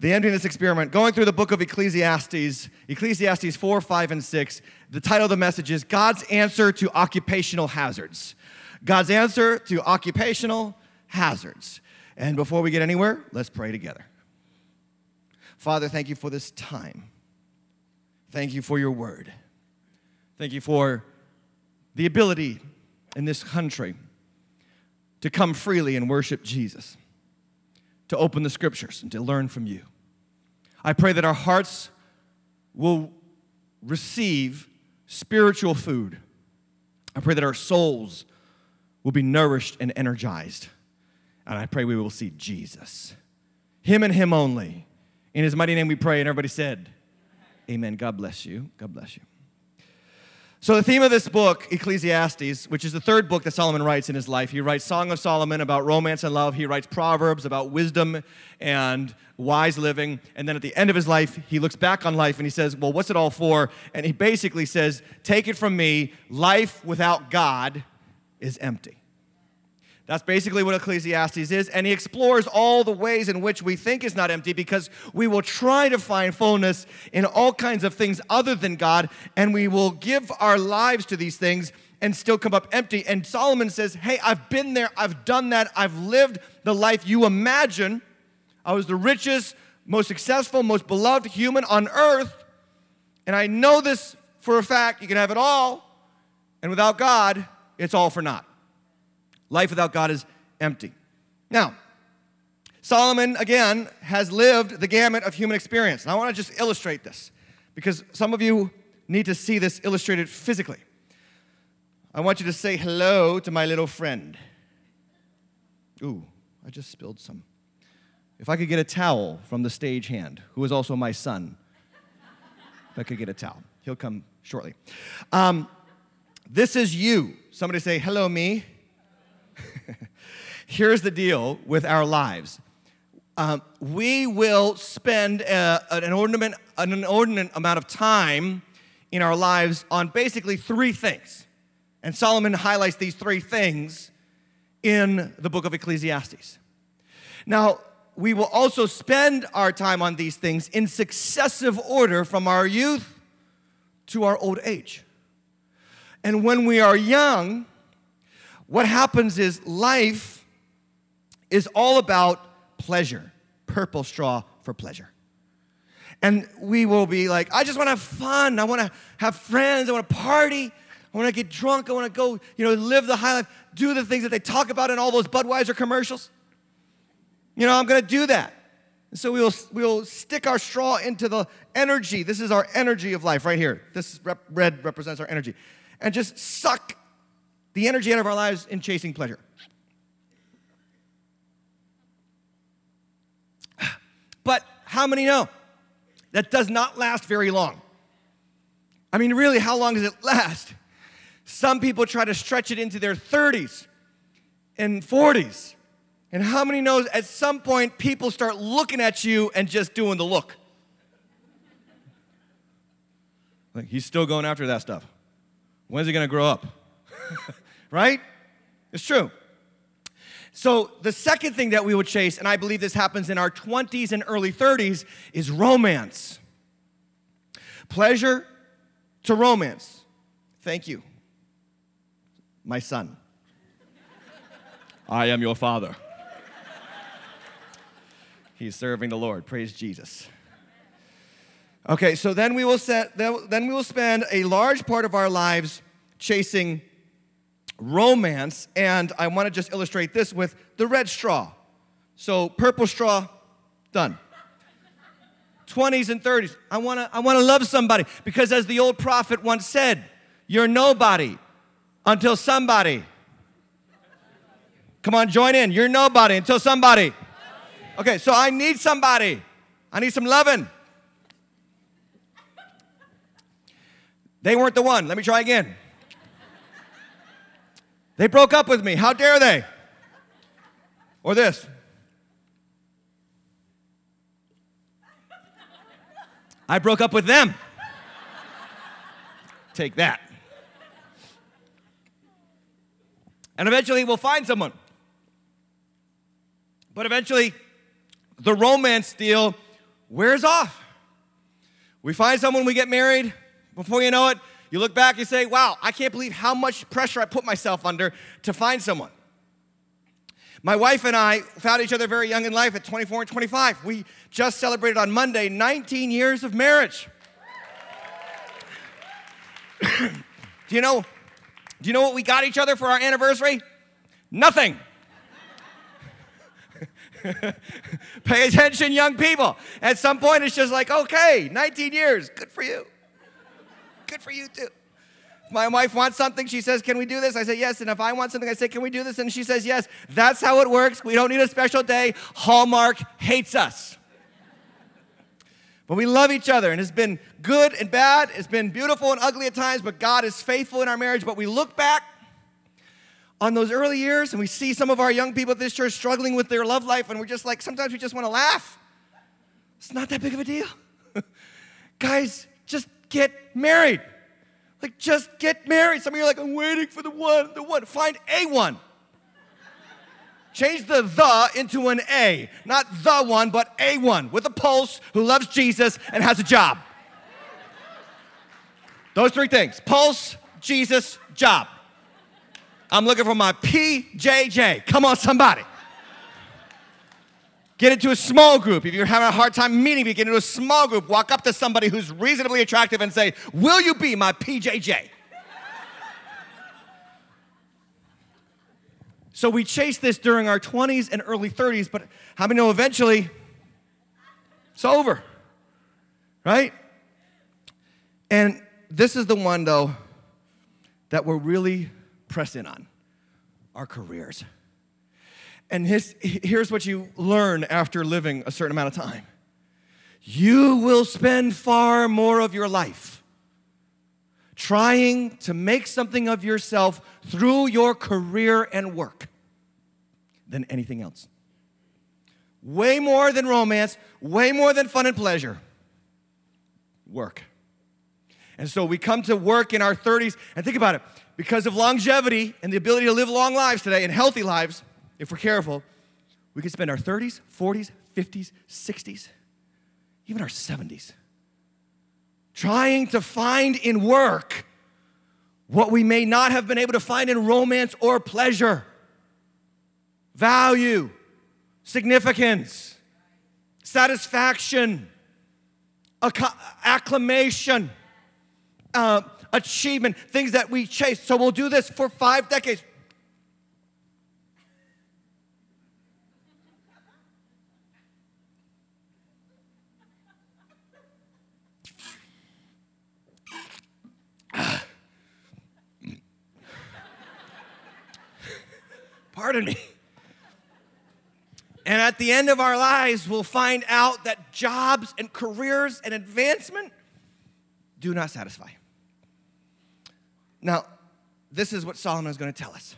the emptiness experiment, going through the book of Ecclesiastes, Ecclesiastes 4, 5, and 6. The title of the message is God's Answer to Occupational Hazards. God's Answer to Occupational Hazards. And before we get anywhere, let's pray together. Father, thank you for this time. Thank you for your word. Thank you for the ability in this country to come freely and worship Jesus to open the scriptures and to learn from you. I pray that our hearts will receive spiritual food. I pray that our souls will be nourished and energized. And I pray we will see Jesus. Him and Him only. In His mighty name we pray. And everybody said, Amen. God bless you. God bless you. So, the theme of this book, Ecclesiastes, which is the third book that Solomon writes in his life, he writes Song of Solomon about romance and love. He writes Proverbs about wisdom and wise living. And then at the end of his life, he looks back on life and he says, Well, what's it all for? And he basically says, Take it from me, life without God is empty. That's basically what Ecclesiastes is. And he explores all the ways in which we think is not empty because we will try to find fullness in all kinds of things other than God, and we will give our lives to these things and still come up empty. And Solomon says, Hey, I've been there, I've done that, I've lived the life you imagine. I was the richest, most successful, most beloved human on earth. And I know this for a fact you can have it all, and without God, it's all for naught. Life without God is empty. Now, Solomon, again, has lived the gamut of human experience. And I want to just illustrate this because some of you need to see this illustrated physically. I want you to say hello to my little friend. Ooh, I just spilled some. If I could get a towel from the stage hand, who is also my son, if I could get a towel, he'll come shortly. Um, this is you. Somebody say, hello, me. Here's the deal with our lives. Um, we will spend a, an, inordinate, an inordinate amount of time in our lives on basically three things. And Solomon highlights these three things in the book of Ecclesiastes. Now, we will also spend our time on these things in successive order from our youth to our old age. And when we are young, what happens is life is all about pleasure, purple straw for pleasure. And we will be like, I just want to have fun. I want to have friends. I want to party. I want to get drunk. I want to go, you know, live the high life, do the things that they talk about in all those Budweiser commercials. You know, I'm going to do that. So we will, we will stick our straw into the energy. This is our energy of life right here. This rep, red represents our energy. And just suck the energy out of our lives in chasing pleasure. But how many know that does not last very long? I mean, really, how long does it last? Some people try to stretch it into their 30s and 40s. And how many knows at some point people start looking at you and just doing the look? Like, he's still going after that stuff. When's he gonna grow up? right? It's true. So, the second thing that we would chase, and I believe this happens in our 20s and early 30s, is romance. Pleasure to romance. Thank you, my son. I am your father. He's serving the Lord. Praise Jesus. Okay, so then we will set, then we will spend a large part of our lives chasing romance, and I want to just illustrate this with the red straw. So, purple straw, done. 20s and 30s, I want to I want to love somebody because as the old prophet once said, you're nobody until somebody. Come on, join in. You're nobody until somebody. Okay, so I need somebody. I need some loving. They weren't the one. Let me try again. They broke up with me. How dare they? Or this. I broke up with them. Take that. And eventually we'll find someone. But eventually, the romance deal wears off. We find someone, we get married. Before you know it, you look back, you say, wow, I can't believe how much pressure I put myself under to find someone. My wife and I found each other very young in life at 24 and 25. We just celebrated on Monday 19 years of marriage. do you know do you know what we got each other for our anniversary? Nothing. Pay attention, young people. At some point, it's just like, okay, 19 years, good for you. Good for you too. My wife wants something, she says, Can we do this? I say, Yes. And if I want something, I say, Can we do this? And she says, Yes. That's how it works. We don't need a special day. Hallmark hates us. But we love each other, and it's been good and bad. It's been beautiful and ugly at times, but God is faithful in our marriage. But we look back on those early years and we see some of our young people at this church struggling with their love life, and we're just like, sometimes we just want to laugh. It's not that big of a deal. Guys, get married. Like, just get married. Some of you are like, I'm waiting for the one, the one. Find a one. Change the the into an A. Not the one, but a one with a pulse who loves Jesus and has a job. Those three things pulse, Jesus, job. I'm looking for my PJJ. Come on, somebody. Get into a small group. If you're having a hard time meeting me, get into a small group. Walk up to somebody who's reasonably attractive and say, Will you be my PJJ? so we chase this during our 20s and early 30s, but how many know eventually it's over? Right? And this is the one, though, that we're really pressing on our careers. And his, here's what you learn after living a certain amount of time you will spend far more of your life trying to make something of yourself through your career and work than anything else. Way more than romance, way more than fun and pleasure. Work. And so we come to work in our 30s, and think about it because of longevity and the ability to live long lives today and healthy lives, if we're careful, we could spend our 30s, 40s, 50s, 60s, even our 70s trying to find in work what we may not have been able to find in romance or pleasure value, significance, satisfaction, acclamation, uh, achievement, things that we chase. So we'll do this for five decades. Pardon me. And at the end of our lives, we'll find out that jobs and careers and advancement do not satisfy. Now, this is what Solomon is going to tell us.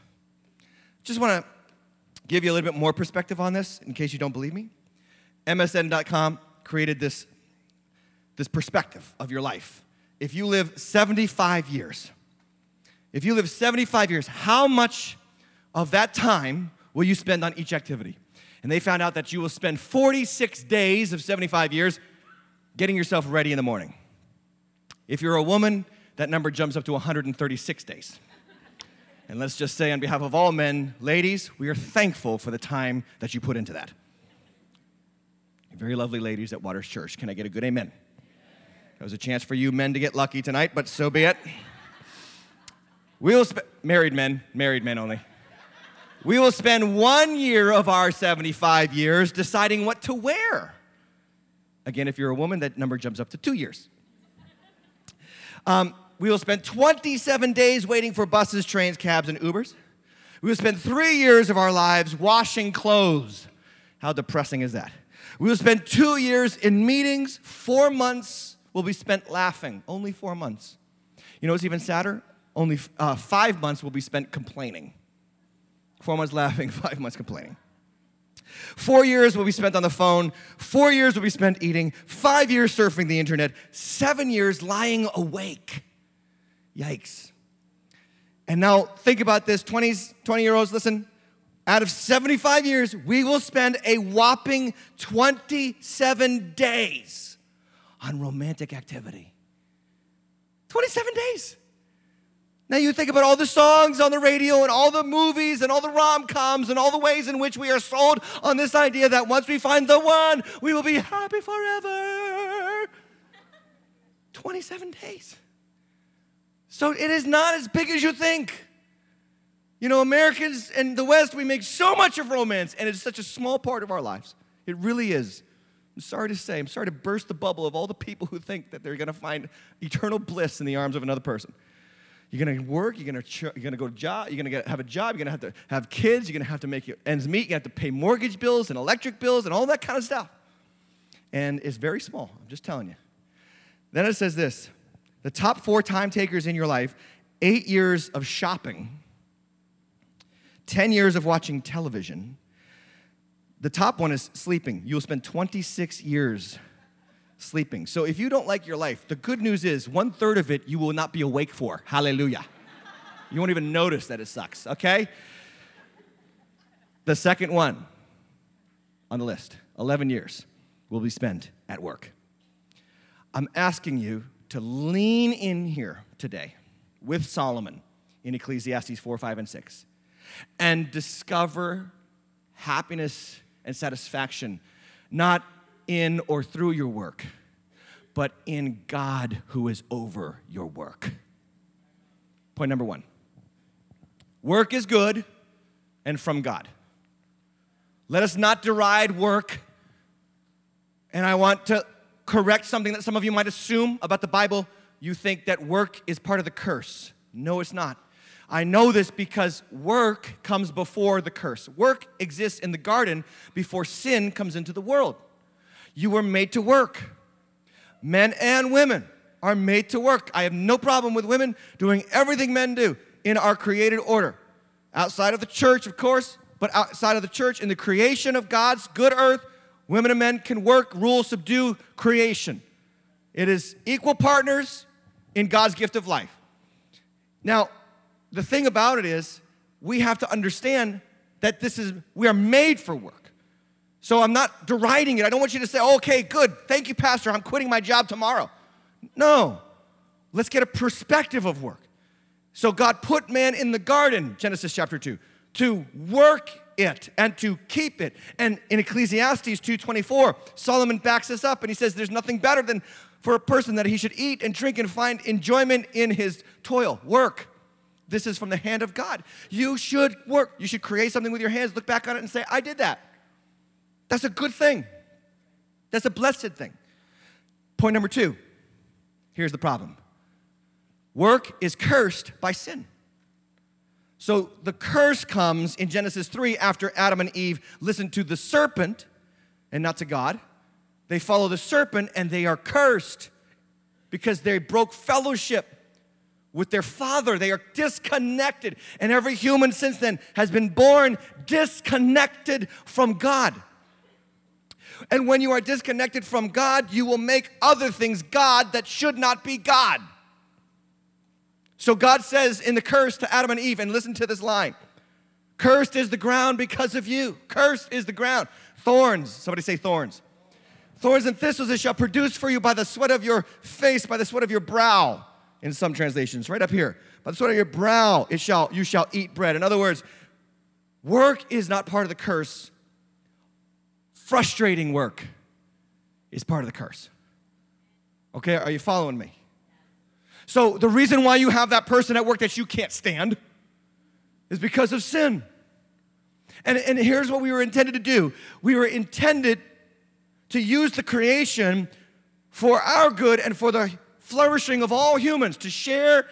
Just want to give you a little bit more perspective on this in case you don't believe me. MSN.com created this, this perspective of your life. If you live 75 years, if you live 75 years, how much of that time will you spend on each activity? And they found out that you will spend 46 days of 75 years getting yourself ready in the morning. If you're a woman, that number jumps up to 136 days. And let's just say, on behalf of all men, ladies, we are thankful for the time that you put into that. Very lovely ladies at Waters Church. Can I get a good amen? That was a chance for you men to get lucky tonight, but so be it. We'll married men, married men only. We will spend one year of our 75 years deciding what to wear. Again, if you're a woman, that number jumps up to two years. Um, we will spend 27 days waiting for buses, trains, cabs, and Ubers. We will spend three years of our lives washing clothes. How depressing is that? We will spend two years in meetings. Four months will be spent laughing. Only four months. You know what's even sadder? Only uh, five months will be spent complaining. Four months laughing, five months complaining. Four years will be spent on the phone. Four years will be spent eating. Five years surfing the internet. Seven years lying awake. Yikes. And now think about this 20s, 20 year olds, listen. out of 75 years, we will spend a whopping 27 days on romantic activity. 27 days. Now you think about all the songs on the radio and all the movies and all the rom coms and all the ways in which we are sold on this idea that once we find the one, we will be happy forever. 27 days. So it is not as big as you think. You know, Americans in the West, we make so much of romance, and it's such a small part of our lives. It really is. I'm sorry to say, I'm sorry to burst the bubble of all the people who think that they're gonna find eternal bliss in the arms of another person. You're gonna work, you're gonna, you're gonna go to job, you're gonna get, have a job, you're gonna have to have kids, you're gonna have to make your ends meet, you have to pay mortgage bills and electric bills and all that kind of stuff. And it's very small, I'm just telling you. Then it says this the top four time takers in your life eight years of shopping, 10 years of watching television. The top one is sleeping. You'll spend 26 years sleeping. So if you don't like your life, the good news is one third of it you will not be awake for. Hallelujah. You won't even notice that it sucks, okay? The second one on the list 11 years will be spent at work. I'm asking you to lean in here today with Solomon in Ecclesiastes 4, 5, and 6 and discover happiness and satisfaction not in or through your work, but in God who is over your work. Point number one work is good and from God. Let us not deride work. And I want to correct something that some of you might assume about the Bible. You think that work is part of the curse. No, it's not. I know this because work comes before the curse. Work exists in the garden before sin comes into the world. You were made to work. Men and women are made to work. I have no problem with women doing everything men do in our created order. Outside of the church, of course, but outside of the church, in the creation of God's good earth, women and men can work, rule, subdue creation. It is equal partners in God's gift of life. Now, the thing about it is, we have to understand that this is, we are made for work. So I'm not deriding it. I don't want you to say, okay, good, thank you, Pastor, I'm quitting my job tomorrow. No, let's get a perspective of work. So God put man in the garden, Genesis chapter 2, to work it and to keep it. And in Ecclesiastes 2:24, Solomon backs this up and he says there's nothing better than for a person that he should eat and drink and find enjoyment in his toil, work. This is from the hand of God. You should work. You should create something with your hands, look back on it and say, I did that. That's a good thing. That's a blessed thing. Point number two here's the problem work is cursed by sin. So the curse comes in Genesis 3 after Adam and Eve listened to the serpent and not to God. They follow the serpent and they are cursed because they broke fellowship with their father. They are disconnected. And every human since then has been born disconnected from God. And when you are disconnected from God, you will make other things God that should not be God. So God says in the curse to Adam and Eve, and listen to this line Cursed is the ground because of you. Cursed is the ground. Thorns, somebody say thorns. Thorns and thistles it shall produce for you by the sweat of your face, by the sweat of your brow. In some translations, right up here. By the sweat of your brow, it shall you shall eat bread. In other words, work is not part of the curse, frustrating work is part of the curse. Okay, are you following me? So, the reason why you have that person at work that you can't stand is because of sin. And, and here's what we were intended to do we were intended to use the creation for our good and for the flourishing of all humans, to share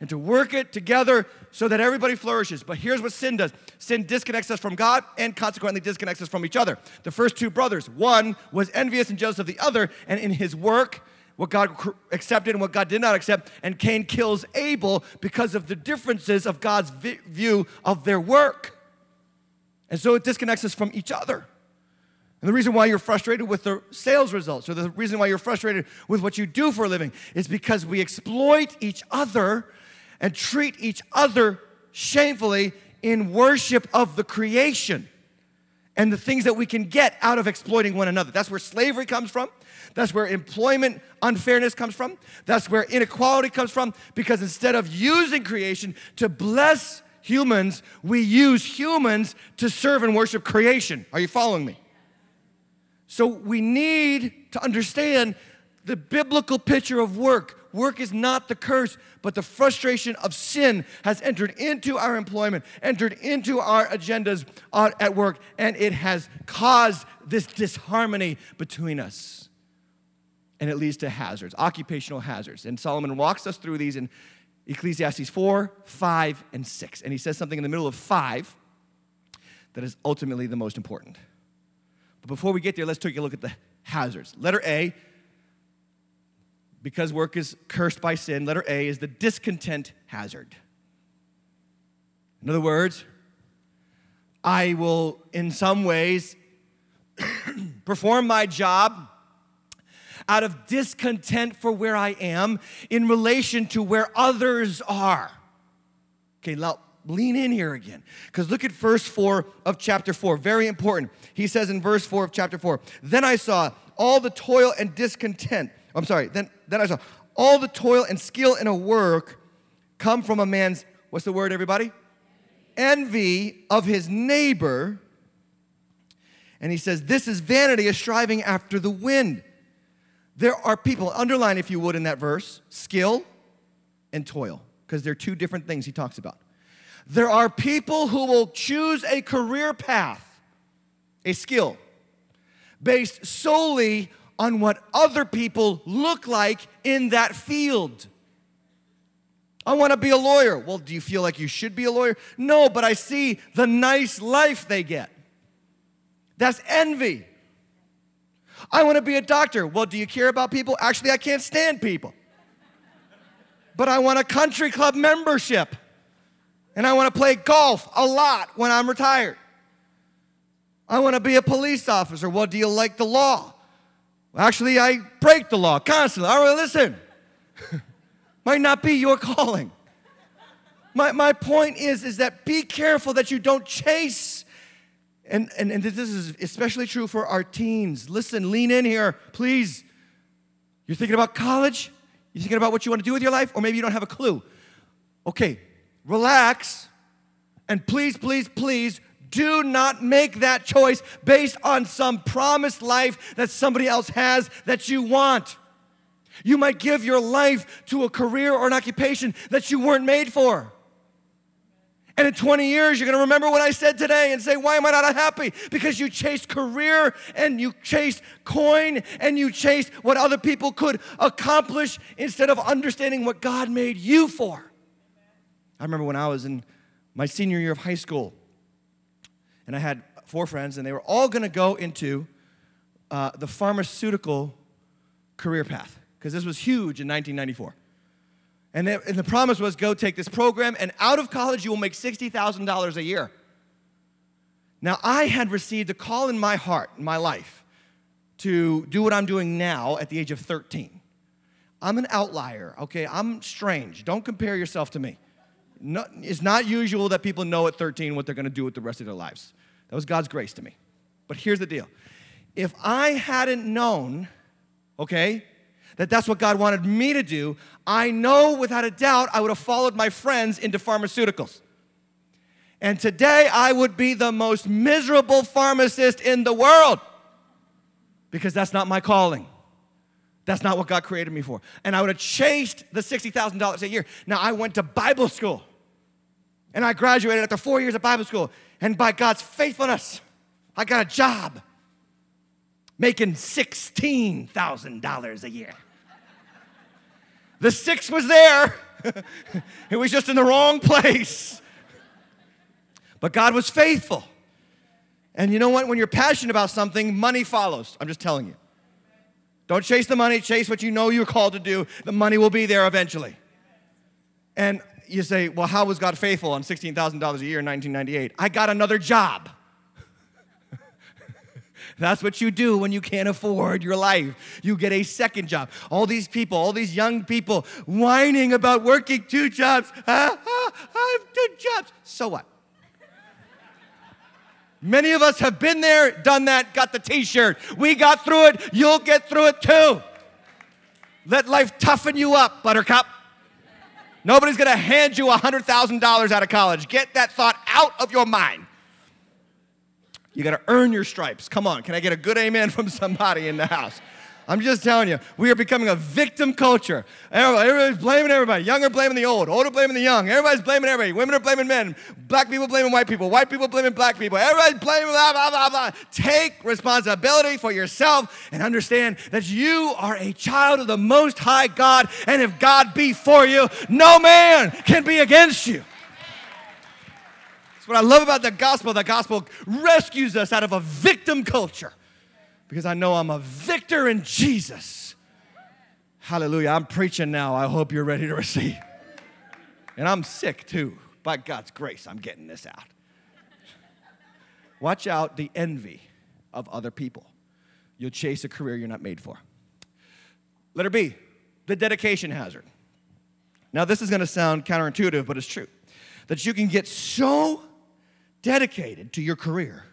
and to work it together so that everybody flourishes. But here's what sin does sin disconnects us from God and consequently disconnects us from each other. The first two brothers, one was envious and jealous of the other, and in his work, what God accepted and what God did not accept, and Cain kills Abel because of the differences of God's view of their work. And so it disconnects us from each other. And the reason why you're frustrated with the sales results, or the reason why you're frustrated with what you do for a living, is because we exploit each other and treat each other shamefully in worship of the creation and the things that we can get out of exploiting one another. That's where slavery comes from. That's where employment unfairness comes from. That's where inequality comes from. Because instead of using creation to bless humans, we use humans to serve and worship creation. Are you following me? So we need to understand the biblical picture of work. Work is not the curse, but the frustration of sin has entered into our employment, entered into our agendas at work, and it has caused this disharmony between us. And it leads to hazards, occupational hazards. And Solomon walks us through these in Ecclesiastes 4, 5, and 6. And he says something in the middle of 5 that is ultimately the most important. But before we get there, let's take a look at the hazards. Letter A, because work is cursed by sin, letter A is the discontent hazard. In other words, I will, in some ways, perform my job out of discontent for where I am in relation to where others are. Okay, now lean in here again. Because look at verse 4 of chapter 4. Very important. He says in verse 4 of chapter 4 Then I saw all the toil and discontent. I'm sorry, then, then I saw all the toil and skill in a work come from a man's, what's the word, everybody? Envy of his neighbor. And he says, This is vanity, a striving after the wind. There are people, underline if you would in that verse, skill and toil, because they're two different things he talks about. There are people who will choose a career path, a skill, based solely on what other people look like in that field. I want to be a lawyer. Well, do you feel like you should be a lawyer? No, but I see the nice life they get. That's envy. I want to be a doctor. Well, do you care about people? Actually, I can't stand people. But I want a country club membership. And I want to play golf a lot when I'm retired. I want to be a police officer. Well, do you like the law? Actually, I break the law constantly. All right, listen. Might not be your calling. My, my point is, is that be careful that you don't chase and, and, and this is especially true for our teens. Listen, lean in here, please. You're thinking about college? You're thinking about what you want to do with your life? Or maybe you don't have a clue. Okay, relax. And please, please, please do not make that choice based on some promised life that somebody else has that you want. You might give your life to a career or an occupation that you weren't made for. And in 20 years, you're going to remember what I said today and say, Why am I not happy? Because you chased career and you chased coin and you chased what other people could accomplish instead of understanding what God made you for. I remember when I was in my senior year of high school, and I had four friends, and they were all going to go into uh, the pharmaceutical career path because this was huge in 1994. And, and the promise was go take this program, and out of college, you will make $60,000 a year. Now, I had received a call in my heart, in my life, to do what I'm doing now at the age of 13. I'm an outlier, okay? I'm strange. Don't compare yourself to me. No, it's not usual that people know at 13 what they're gonna do with the rest of their lives. That was God's grace to me. But here's the deal if I hadn't known, okay, that that's what God wanted me to do, I know without a doubt I would have followed my friends into pharmaceuticals. And today I would be the most miserable pharmacist in the world because that's not my calling. That's not what God created me for. And I would have chased the $60,000 a year. Now, I went to Bible school and I graduated after four years of Bible school. And by God's faithfulness, I got a job making $16,000 a year. The six was there, it was just in the wrong place. But God was faithful. And you know what? When you're passionate about something, money follows. I'm just telling you. Don't chase the money, chase what you know you're called to do. The money will be there eventually. And you say, well, how was God faithful on $16,000 a year in 1998? I got another job. That's what you do when you can't afford your life. You get a second job. All these people, all these young people whining about working two jobs. Ah, ah, I have two jobs. So what? Many of us have been there, done that, got the t shirt. We got through it, you'll get through it too. Let life toughen you up, buttercup. Nobody's gonna hand you $100,000 out of college. Get that thought out of your mind. You gotta earn your stripes. Come on, can I get a good amen from somebody in the house? I'm just telling you, we are becoming a victim culture. Everybody's blaming everybody. Young are blaming the old, old are blaming the young. Everybody's blaming everybody. Women are blaming men. Black people blaming white people. White people blaming black people. Everybody's blaming blah, blah, blah, blah. Take responsibility for yourself and understand that you are a child of the Most High God. And if God be for you, no man can be against you. That's what I love about the gospel. The gospel rescues us out of a victim culture because I know I'm a victor in Jesus. Hallelujah. I'm preaching now. I hope you're ready to receive. And I'm sick too. By God's grace, I'm getting this out. Watch out the envy of other people. You'll chase a career you're not made for. Letter B, the dedication hazard. Now, this is going to sound counterintuitive, but it's true. That you can get so dedicated to your career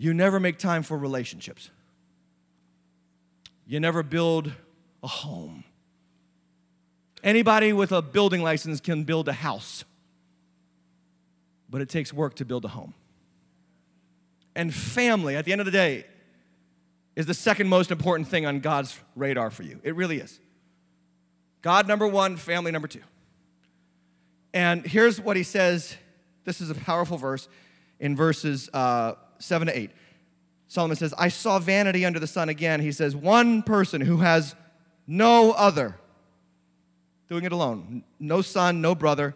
you never make time for relationships. You never build a home. Anybody with a building license can build a house, but it takes work to build a home. And family, at the end of the day, is the second most important thing on God's radar for you. It really is. God number one, family number two. And here's what he says. This is a powerful verse in verses uh, 7 to 8. Solomon says, I saw vanity under the sun again. He says, one person who has no other, doing it alone, no son, no brother,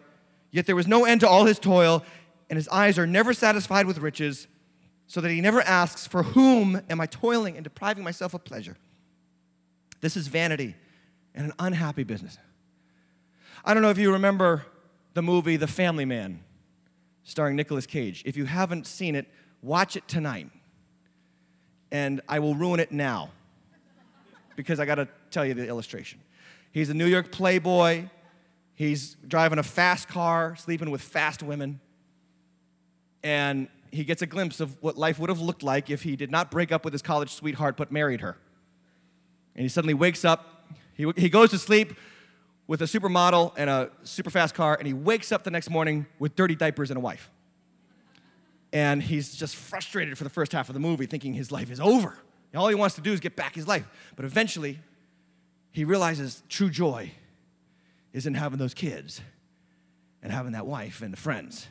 yet there was no end to all his toil, and his eyes are never satisfied with riches, so that he never asks, For whom am I toiling and depriving myself of pleasure? This is vanity and an unhappy business. I don't know if you remember the movie The Family Man, starring Nicolas Cage. If you haven't seen it, Watch it tonight. And I will ruin it now because I got to tell you the illustration. He's a New York playboy. He's driving a fast car, sleeping with fast women. And he gets a glimpse of what life would have looked like if he did not break up with his college sweetheart but married her. And he suddenly wakes up. He, he goes to sleep with a supermodel and a super fast car, and he wakes up the next morning with dirty diapers and a wife and he's just frustrated for the first half of the movie, thinking his life is over. All he wants to do is get back his life. But eventually, he realizes true joy is in having those kids and having that wife and the friends.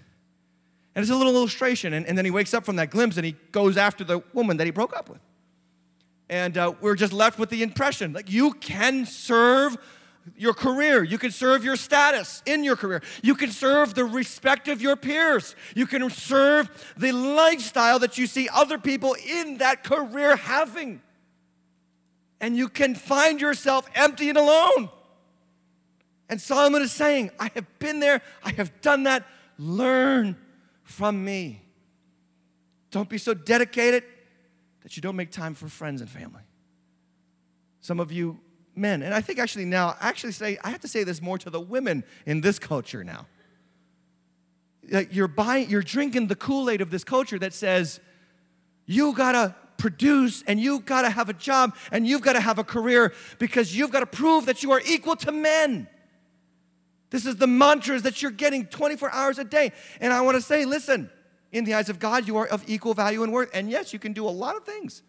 And it's a little illustration. And, and then he wakes up from that glimpse and he goes after the woman that he broke up with. And uh, we're just left with the impression like you can serve your career. You can serve your status in your career. You can serve the respect of your peers. You can serve the lifestyle that you see other people in that career having. And you can find yourself empty and alone. And Solomon is saying, I have been there, I have done that. Learn from me. Don't be so dedicated that you don't make time for friends and family. Some of you men. And I think actually now, actually say, I have to say this more to the women in this culture now. You're buying, you're drinking the Kool-Aid of this culture that says, you gotta produce and you gotta have a job and you've gotta have a career because you've gotta prove that you are equal to men. This is the mantras that you're getting 24 hours a day. And I wanna say, listen, in the eyes of God, you are of equal value and worth. And yes, you can do a lot of things,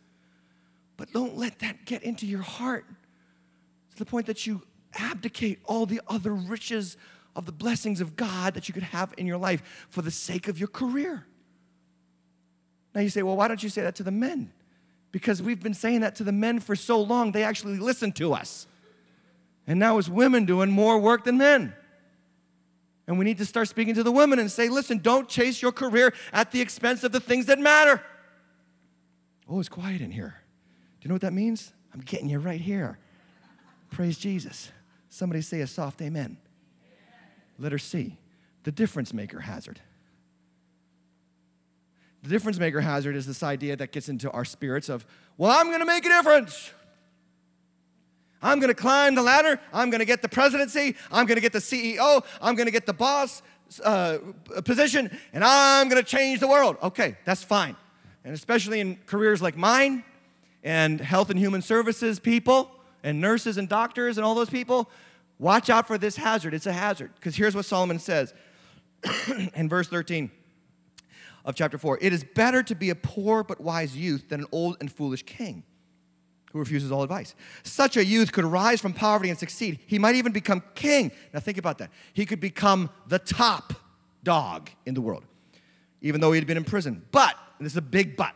but don't let that get into your heart to the point that you abdicate all the other riches of the blessings of God that you could have in your life for the sake of your career. Now you say, well, why don't you say that to the men? Because we've been saying that to the men for so long, they actually listen to us. And now it's women doing more work than men. And we need to start speaking to the women and say, listen, don't chase your career at the expense of the things that matter. Oh, it's quiet in here. Do you know what that means? I'm getting you right here. Praise Jesus. Somebody say a soft amen. Letter C, the difference maker hazard. The difference maker hazard is this idea that gets into our spirits of, well, I'm going to make a difference. I'm going to climb the ladder. I'm going to get the presidency. I'm going to get the CEO. I'm going to get the boss uh, position and I'm going to change the world. Okay, that's fine. And especially in careers like mine and health and human services people and nurses and doctors and all those people, watch out for this hazard. It's a hazard. Because here's what Solomon says in verse 13 of chapter 4 It is better to be a poor but wise youth than an old and foolish king who refuses all advice. Such a youth could rise from poverty and succeed. He might even become king. Now, think about that. He could become the top dog in the world, even though he had been in prison. But, this is a big but,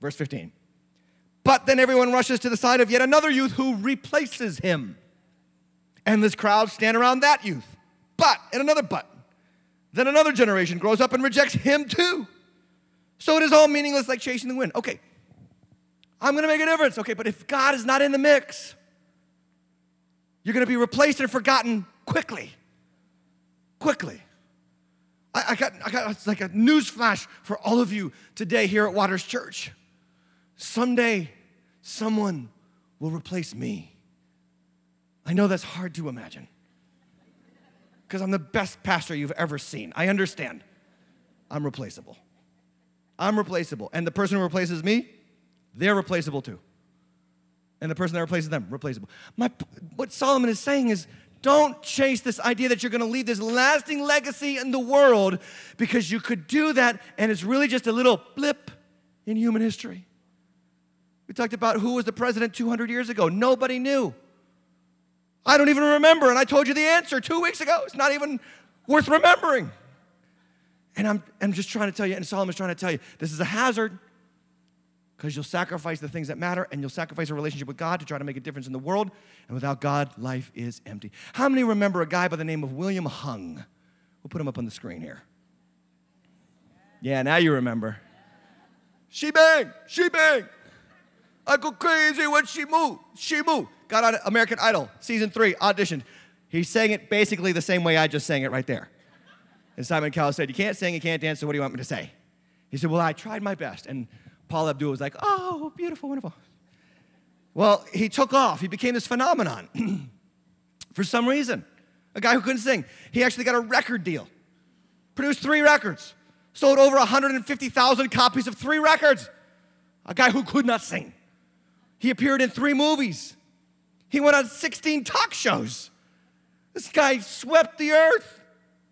verse 15. But then everyone rushes to the side of yet another youth who replaces him. And this crowd stand around that youth. But, and another but. Then another generation grows up and rejects him too. So it is all meaningless like chasing the wind. Okay, I'm to make a difference. Okay, but if God is not in the mix, you're to be replaced and forgotten quickly. Quickly. I, I, got, I got like a news flash for all of you today here at Waters Church. Someday, someone will replace me. I know that's hard to imagine because I'm the best pastor you've ever seen. I understand. I'm replaceable. I'm replaceable. And the person who replaces me, they're replaceable too. And the person that replaces them, replaceable. My, what Solomon is saying is don't chase this idea that you're going to leave this lasting legacy in the world because you could do that and it's really just a little blip in human history. We talked about who was the president 200 years ago. Nobody knew. I don't even remember, and I told you the answer two weeks ago. It's not even worth remembering. And I'm, I'm just trying to tell you, and Solomon's trying to tell you, this is a hazard because you'll sacrifice the things that matter and you'll sacrifice a relationship with God to try to make a difference in the world. And without God, life is empty. How many remember a guy by the name of William Hung? We'll put him up on the screen here. Yeah, now you remember. She bang, she bang. I go crazy when she move, she move. Got on American Idol, season three, auditioned. He sang it basically the same way I just sang it right there. And Simon Cowell said, You can't sing, you can't dance, so what do you want me to say? He said, Well, I tried my best. And Paula Abdul was like, oh, beautiful, wonderful. Well, he took off. He became this phenomenon for some reason. A guy who couldn't sing. He actually got a record deal, produced three records, sold over 150,000 copies of three records. A guy who could not sing. He appeared in three movies. He went on 16 talk shows. This guy swept the earth.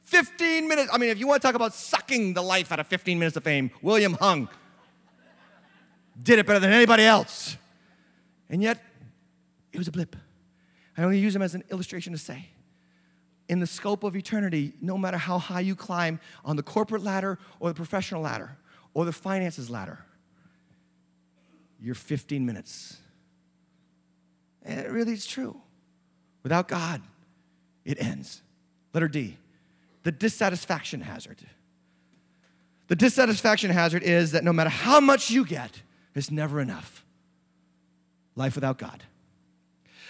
15 minutes. I mean, if you want to talk about sucking the life out of 15 minutes of fame, William Hung did it better than anybody else. And yet, it was a blip. I only use him as an illustration to say, in the scope of eternity, no matter how high you climb on the corporate ladder or the professional ladder or the finances ladder, you're 15 minutes. And it really is true. Without God, it ends. Letter D, the dissatisfaction hazard. The dissatisfaction hazard is that no matter how much you get, it's never enough. Life without God.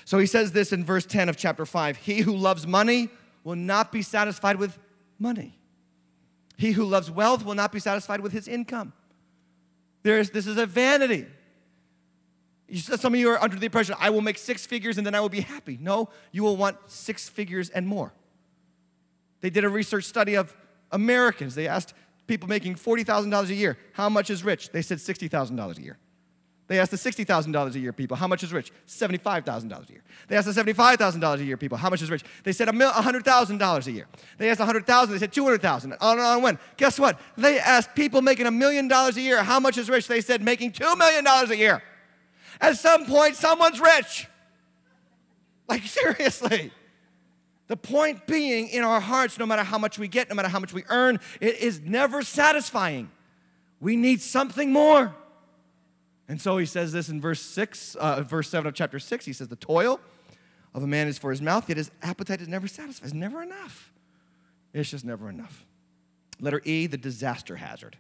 So he says this in verse 10 of chapter 5 He who loves money will not be satisfied with money. He who loves wealth will not be satisfied with his income. There's, this is a vanity. Some of you are under the impression, I will make six figures and then I will be happy. No, you will want six figures and more. They did a research study of Americans. They asked people making $40,000 a year, how much is rich? They said $60,000 a year. They asked the $60,000 a year people, how much is rich? $75,000 a year. They asked the $75,000 a year people, how much is rich? They said $100,000 a year. They asked 100,000, they said $200,000, On and on went. Guess what? They asked people making a million dollars a year, how much is rich? They said making $2 million a year. At some point, someone's rich. Like, seriously. The point being, in our hearts, no matter how much we get, no matter how much we earn, it is never satisfying. We need something more. And so he says this in verse 6, uh, verse 7 of chapter 6. He says, The toil of a man is for his mouth, yet his appetite is never satisfied. It's never enough. It's just never enough. Letter E, the disaster hazard.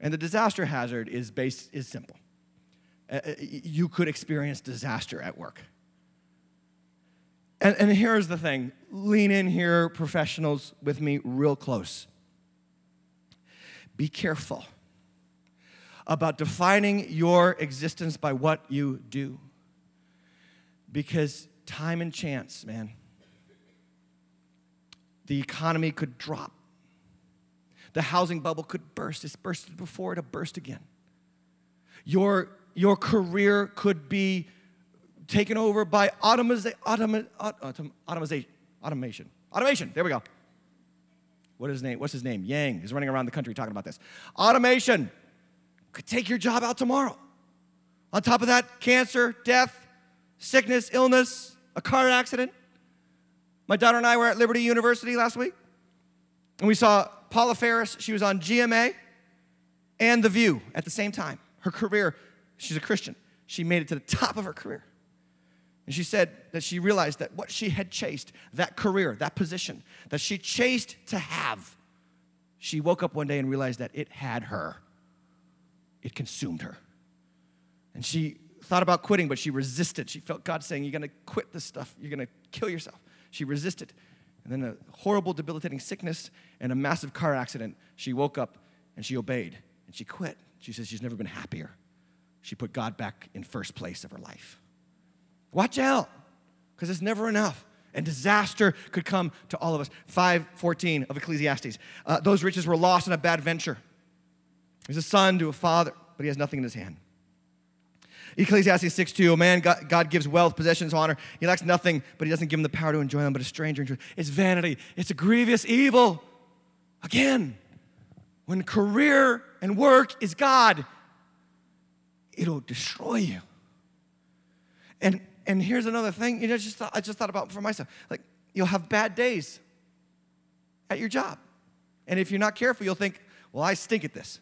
And the disaster hazard is based is simple. Uh, uh you could experience disaster at work. And, and here's the thing lean in here, professionals, with me real close. Be careful about defining your existence by what you do. Because time and chance, man, the economy could drop The housing bubble could burst. It's bursted before, it'll burst again. Your, your career could be taken over by automiza- automa- autom- automation. Automation. Automation. There we go. What is his name? What's his name? Yang is running around the country talking about this. Automation could take your job out tomorrow. On top of that, cancer, death, sickness, illness, a car accident. My daughter and I were at Liberty University last week, and we saw Paula Faris. She was on GMA and The View at the same time. Her career, she's a Christian. She made it to the top of her career. And she said that she realized that what she had chased, that career, that position, that she chased to have, she woke up one day and realized that it had her. It consumed her. And she thought about quitting, but she resisted. She felt God saying, You're gonna quit this stuff, you're gonna kill yourself. She resisted. And then a horrible, debilitating sickness and a massive car accident. She woke up and she obeyed and she quit. She says she's never been happier. She put God back in first place of her life. Watch out, because it's never enough. And disaster could come to all of us. 514 of Ecclesiastes. Uh, those riches were lost in a bad venture. He's a son to a father, but he has nothing in his hand. Ecclesiastes 6 2, a man, God, God, gives wealth, possessions, honor. He lacks nothing, but he doesn't give him the power to enjoy them, but a stranger enjoys. It's vanity. It's a grievous evil. Again, when career and work is God, it'll destroy you. And and here's another thing, you know, just thought, I just thought about for myself. Like, you'll have bad days at your job. And if you're not careful, you'll think, well, I stink at this.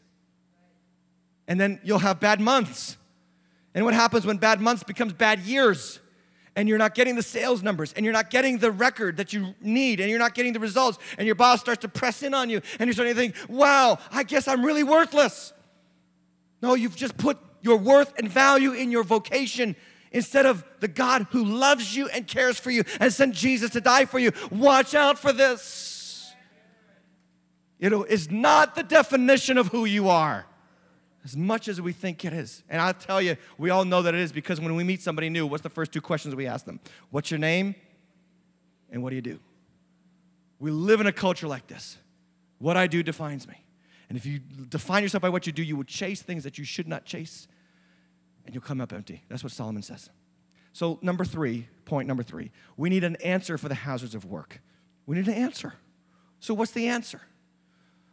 And then you'll have bad months. And what happens when bad months becomes bad years? And you're not getting the sales numbers, and you're not getting the record that you need, and you're not getting the results, and your boss starts to press in on you, and you're starting to think, wow, I guess I'm really worthless. No, you've just put your worth and value in your vocation instead of the God who loves you and cares for you and sent Jesus to die for you. Watch out for this. You know, It is not the definition of who you are as much as we think it is. And I'll tell you, we all know that it is because when we meet somebody new, what's the first two questions we ask them? What's your name? And what do you do? We live in a culture like this. What I do defines me. And if you define yourself by what you do, you will chase things that you should not chase and you'll come up empty. That's what Solomon says. So, number three, point number three, we need an answer for the hazards of work. We need an answer. So, what's the answer?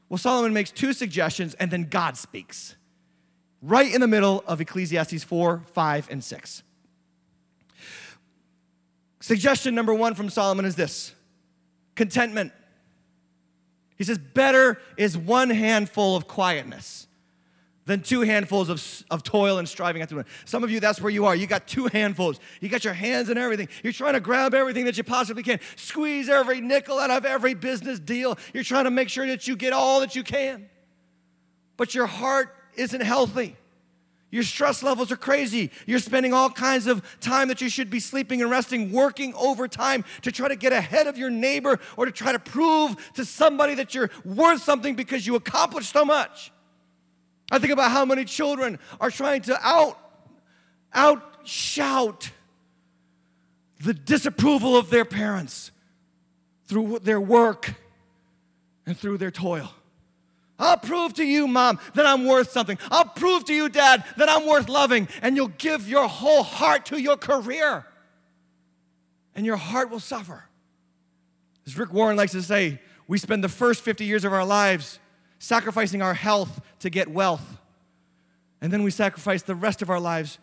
Well, Solomon makes two suggestions and then God speaks right in the middle of Ecclesiastes 4, 5, and 6. Suggestion number one from Solomon is this contentment. He says, Better is one handful of quietness than two handfuls of, of toil and striving after one. Some of you, that's where you are. You got two handfuls. You got your hands in everything. You're trying to grab everything that you possibly can, squeeze every nickel out of every business deal. You're trying to make sure that you get all that you can. But your heart isn't healthy. Your stress levels are crazy. You're spending all kinds of time that you should be sleeping and resting, working overtime to try to get ahead of your neighbor or to try to prove to somebody that you're worth something because you accomplished so much. I think about how many children are trying to out, out shout the disapproval of their parents through their work and through their toil. I'll prove to you, mom, that I'm worth something. I'll prove to you, dad, that I'm worth loving. And you'll give your whole heart to your career. And your heart will suffer. As Rick Warren likes to say, we spend the first 50 years of our lives sacrificing our health to get wealth. And then we sacrifice the rest of our lives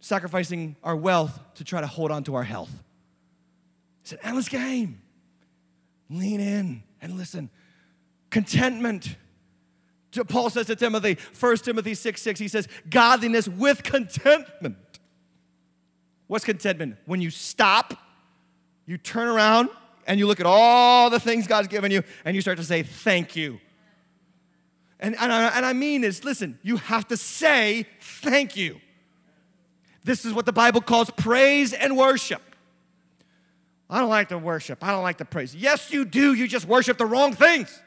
sacrificing our wealth to try to hold on to our health. It's an endless game. Lean in and listen. Contentment. Paul says to Timothy, 1 Timothy 6 6, he says, Godliness with contentment. What's contentment? When you stop, you turn around, and you look at all the things God's given you, and you start to say, Thank you. And, and, I, and I mean is, listen, you have to say thank you. This is what the Bible calls praise and worship. I don't like to worship. I don't like to praise. Yes, you do. You just worship the wrong things.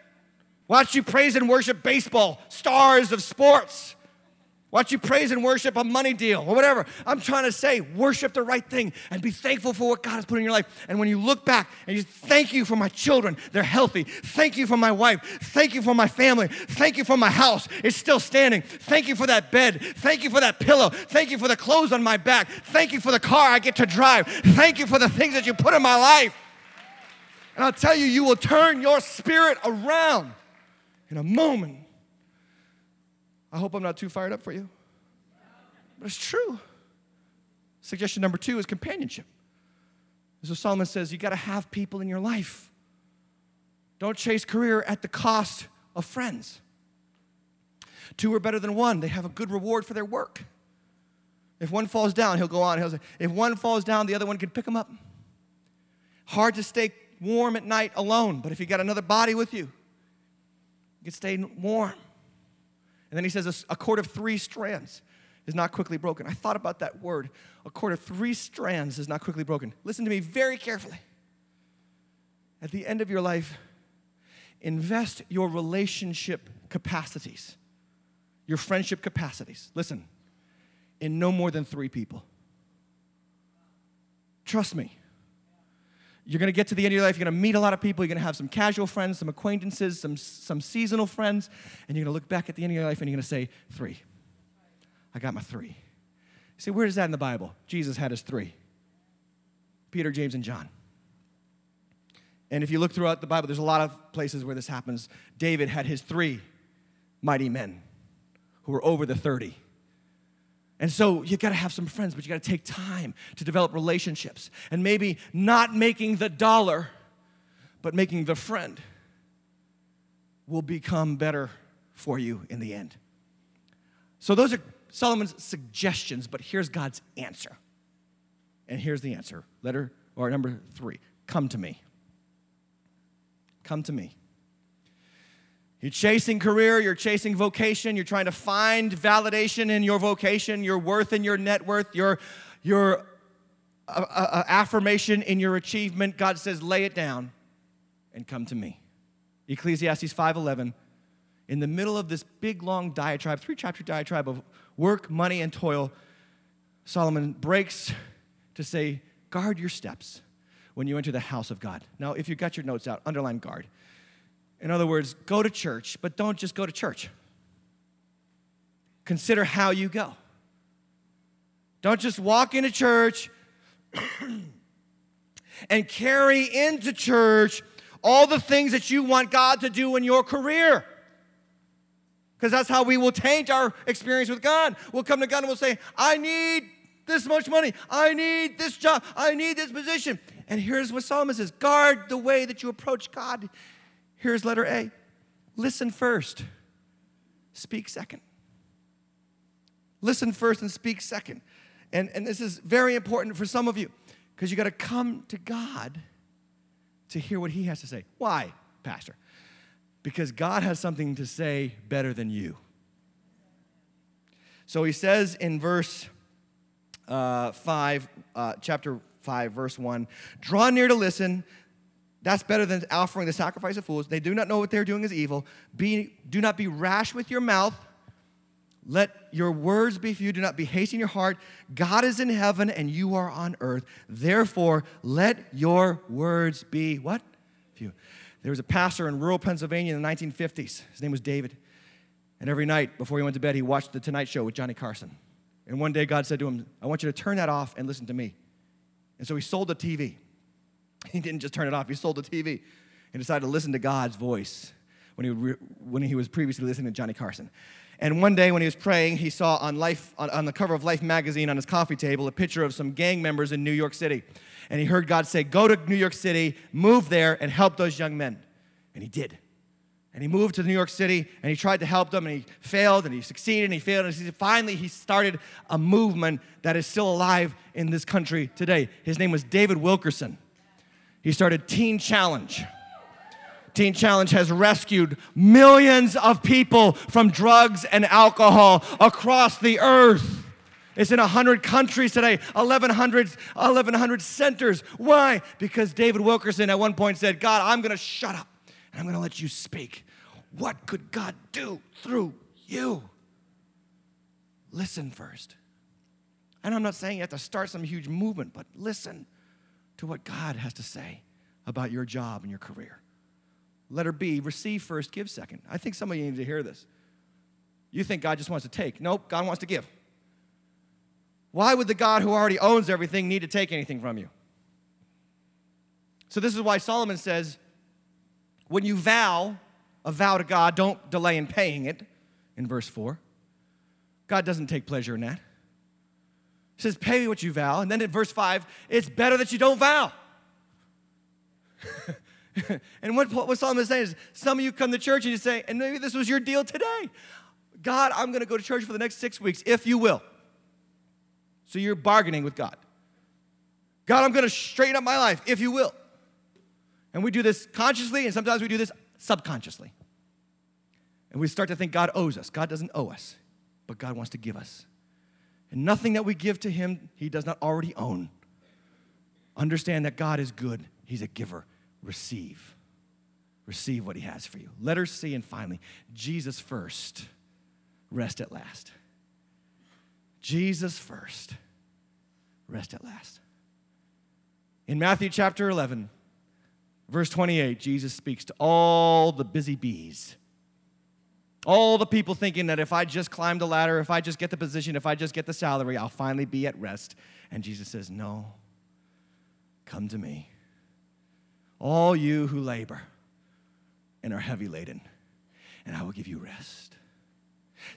Watch you praise and worship baseball, stars of sports, Watch you praise and worship a money deal or whatever. I'm trying to say, worship the right thing and be thankful for what God has put in your life. And when you look back and you thank you for my children, they're healthy. Thank you for my wife. Thank you for my family. Thank you for my house. It's still standing. Thank you for that bed. Thank you for that pillow. Thank you for the clothes on my back. Thank you for the car I get to drive. Thank you for the things that you put in my life. And I'll tell you, you will turn your spirit around in a moment. I hope I'm not too fired up for you. But it's true. Suggestion number two is companionship. So Solomon says you got to have people in your life. Don't chase career at the cost of friends. Two are better than one. They have a good reward for their work. If one falls down, he'll go on. He'll say, if one falls down, the other one can pick him up. Hard to stay warm at night alone, but if you got another body with you, you can stay warm. And then he says, a cord of three strands is not quickly broken. I thought about that word. A cord of three strands is not quickly broken. Listen to me very carefully. At the end of your life, invest your relationship capacities, your friendship capacities. Listen, in no more than three people. Trust me. You're going to get to the end of your life, you're going to meet a lot of people, you're going to have some casual friends, some acquaintances, some, some seasonal friends, and you're going to look back at the end of your life and you're going to say, Three. I got my three. See, where is that in the Bible? Jesus had his three Peter, James, and John. And if you look throughout the Bible, there's a lot of places where this happens. David had his three mighty men who were over the 30. And so you gotta have some friends, but you gotta take time to develop relationships. And maybe not making the dollar, but making the friend will become better for you in the end. So those are Solomon's suggestions, but here's God's answer. And here's the answer. Letter or number three come to me. Come to me. You're chasing career, you're chasing vocation, you're trying to find validation in your vocation, your worth in your net worth, your, your uh, uh, uh affirmation in your achievement. God says, lay it down and come to me. Ecclesiastes 5:11 in the middle of this big long diatribe, three chapter diatribe of work, money and toil, Solomon breaks to say, guard your steps when you enter the house of God. Now, if you got your notes out, underline guard. In other words, go to church, but don't just go to church. Consider how you go. Don't just walk into church and carry into church all the things that you want God to do in your career. Because that's how we will taint our experience with God. We'll come to God and we'll say, I need this much money. I need this job. I need this position. And here's what Solomon says guard the way that you approach God. Here's letter A listen first, speak second. Listen first and speak second. And, and this is very important for some of you because you got to come to God to hear what He has to say. Why, Pastor? Because God has something to say better than you. So he says in verse uh, 5, uh, chapter 5, verse 1 Draw near to listen, that's better than offering the sacrifice of fools. They do not know what they're doing is evil. Be, do not be rash with your mouth. Let your words be few. Do not be hasty in your heart. God is in heaven and you are on earth. Therefore, let your words be what? Few. There was a pastor in rural Pennsylvania in the 1950s. His name was David. And every night before he went to bed, he watched The Tonight Show with Johnny Carson. And one day God said to him, I want you to turn that off and listen to me. And so he sold the TV. He didn't just turn it off, he sold the TV and decided to listen to God's voice when he, re- when he was previously listening to Johnny Carson. And one day when he was praying, he saw on, Life, on, on the cover of Life magazine on his coffee table a picture of some gang members in New York City. And he heard God say, Go to New York City, move there, and help those young men. And he did. And he moved to New York City and he tried to help them and he failed and he succeeded and he failed. And he finally, he started a movement that is still alive in this country today. His name was David Wilkerson. He started Teen Challenge. Teen Challenge has rescued millions of people from drugs and alcohol across the earth. It's in 100 countries today, 1,100, 1,100 centers. Why? Because David Wilkerson at one point said, God, I'm going to shut up and I'm going to let you speak. What could God do through you? listen first. And I'm not saying you have to start some huge movement, but listen to what God has to say about your job and your career. Letter B, receive first, give second. I think some of you need to hear this. You think God just wants to take. Nope, God wants to give. Why would the God who already owns everything need to take anything from you? So, this is why Solomon says when you vow a vow to God, don't delay in paying it, in verse 4. God doesn't take pleasure in that. He says, pay me what you vow. And then in verse 5, it's better that you don't vow. and what, what Solomon is saying is, some of you come to church and you say, and maybe this was your deal today. God, I'm going to go to church for the next six weeks, if you will. So you're bargaining with God. God, I'm going to straighten up my life, if you will. And we do this consciously, and sometimes we do this subconsciously. And we start to think God owes us. God doesn't owe us, but God wants to give us. And nothing that we give to Him, He does not already own. Understand that God is good, He's a giver. Receive. Receive what He has for you. Letter C, and finally, Jesus first, rest at last. Jesus first, rest at last. In Matthew chapter 11, verse 28, Jesus speaks to all the busy bees. All the people thinking that if I just climb the ladder, if I just get the position, if I just get the salary, I'll finally be at rest. And Jesus says, No, come to me. All you who labor and are heavy laden, and I will give you rest.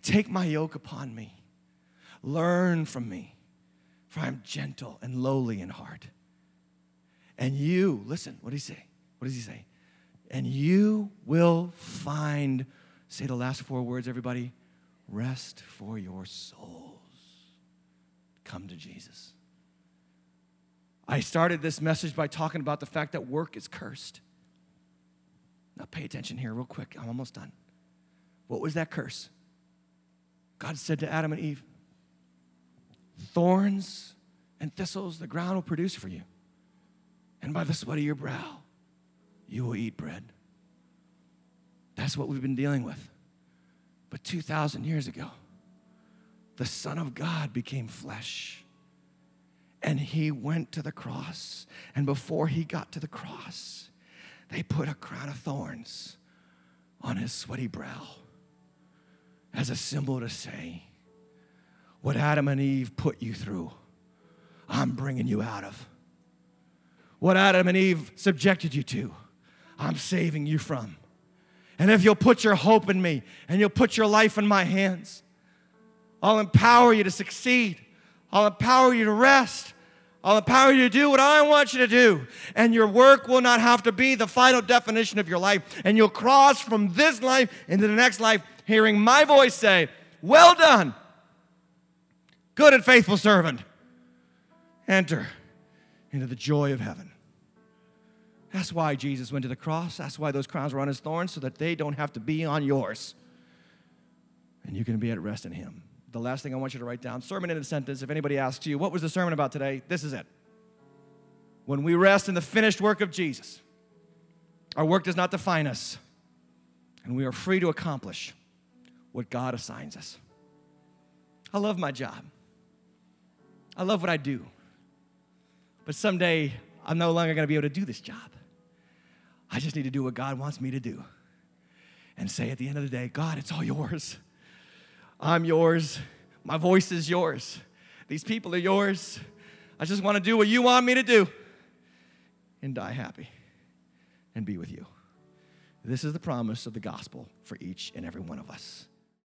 Take my yoke upon me Learn from me, for I am gentle and lowly in heart. And you, listen, what does he say? What does he say? And you will find, say the last four words, everybody rest for your souls. Come to Jesus. I started this message by talking about the fact that work is cursed. Now, pay attention here, real quick. I'm almost done. What was that curse? God said to Adam and Eve, Thorns and thistles the ground will produce for you. And by the sweat of your brow, you will eat bread. That's what we've been dealing with. But 2,000 years ago, the Son of God became flesh. And he went to the cross. And before he got to the cross, they put a crown of thorns on his sweaty brow as a symbol to say, what Adam and Eve put you through, I'm bringing you out of. What Adam and Eve subjected you to, I'm saving you from. And if you'll put your hope in me and you'll put your life in my hands, I'll empower you to succeed. I'll empower you to rest. I'll empower you to do what I want you to do. And your work will not have to be the final definition of your life. And you'll cross from this life into the next life, hearing my voice say, Well done Good and faithful servant. Enter into the joy of heaven. That's why Jesus went to the cross. That's why those crowns were on his thorns, so that they don't have to be on yours. And you can be at rest in him. The last thing I want you to write down sermon in a sentence. If anybody asks you, what was the sermon about today? This is it. When we rest in the finished work of Jesus, our work does not define us, and we are free to accomplish what God assigns us. I love my job. I love what I do. But someday, I'm no longer going to be able to do this job. I just need to do what God wants me to do and say at the end of the day, God, it's all yours. I'm yours. My voice is yours. These people are yours. I just want to do what you want me to do and die happy and be with you. This is the promise of the gospel for each and every one of us.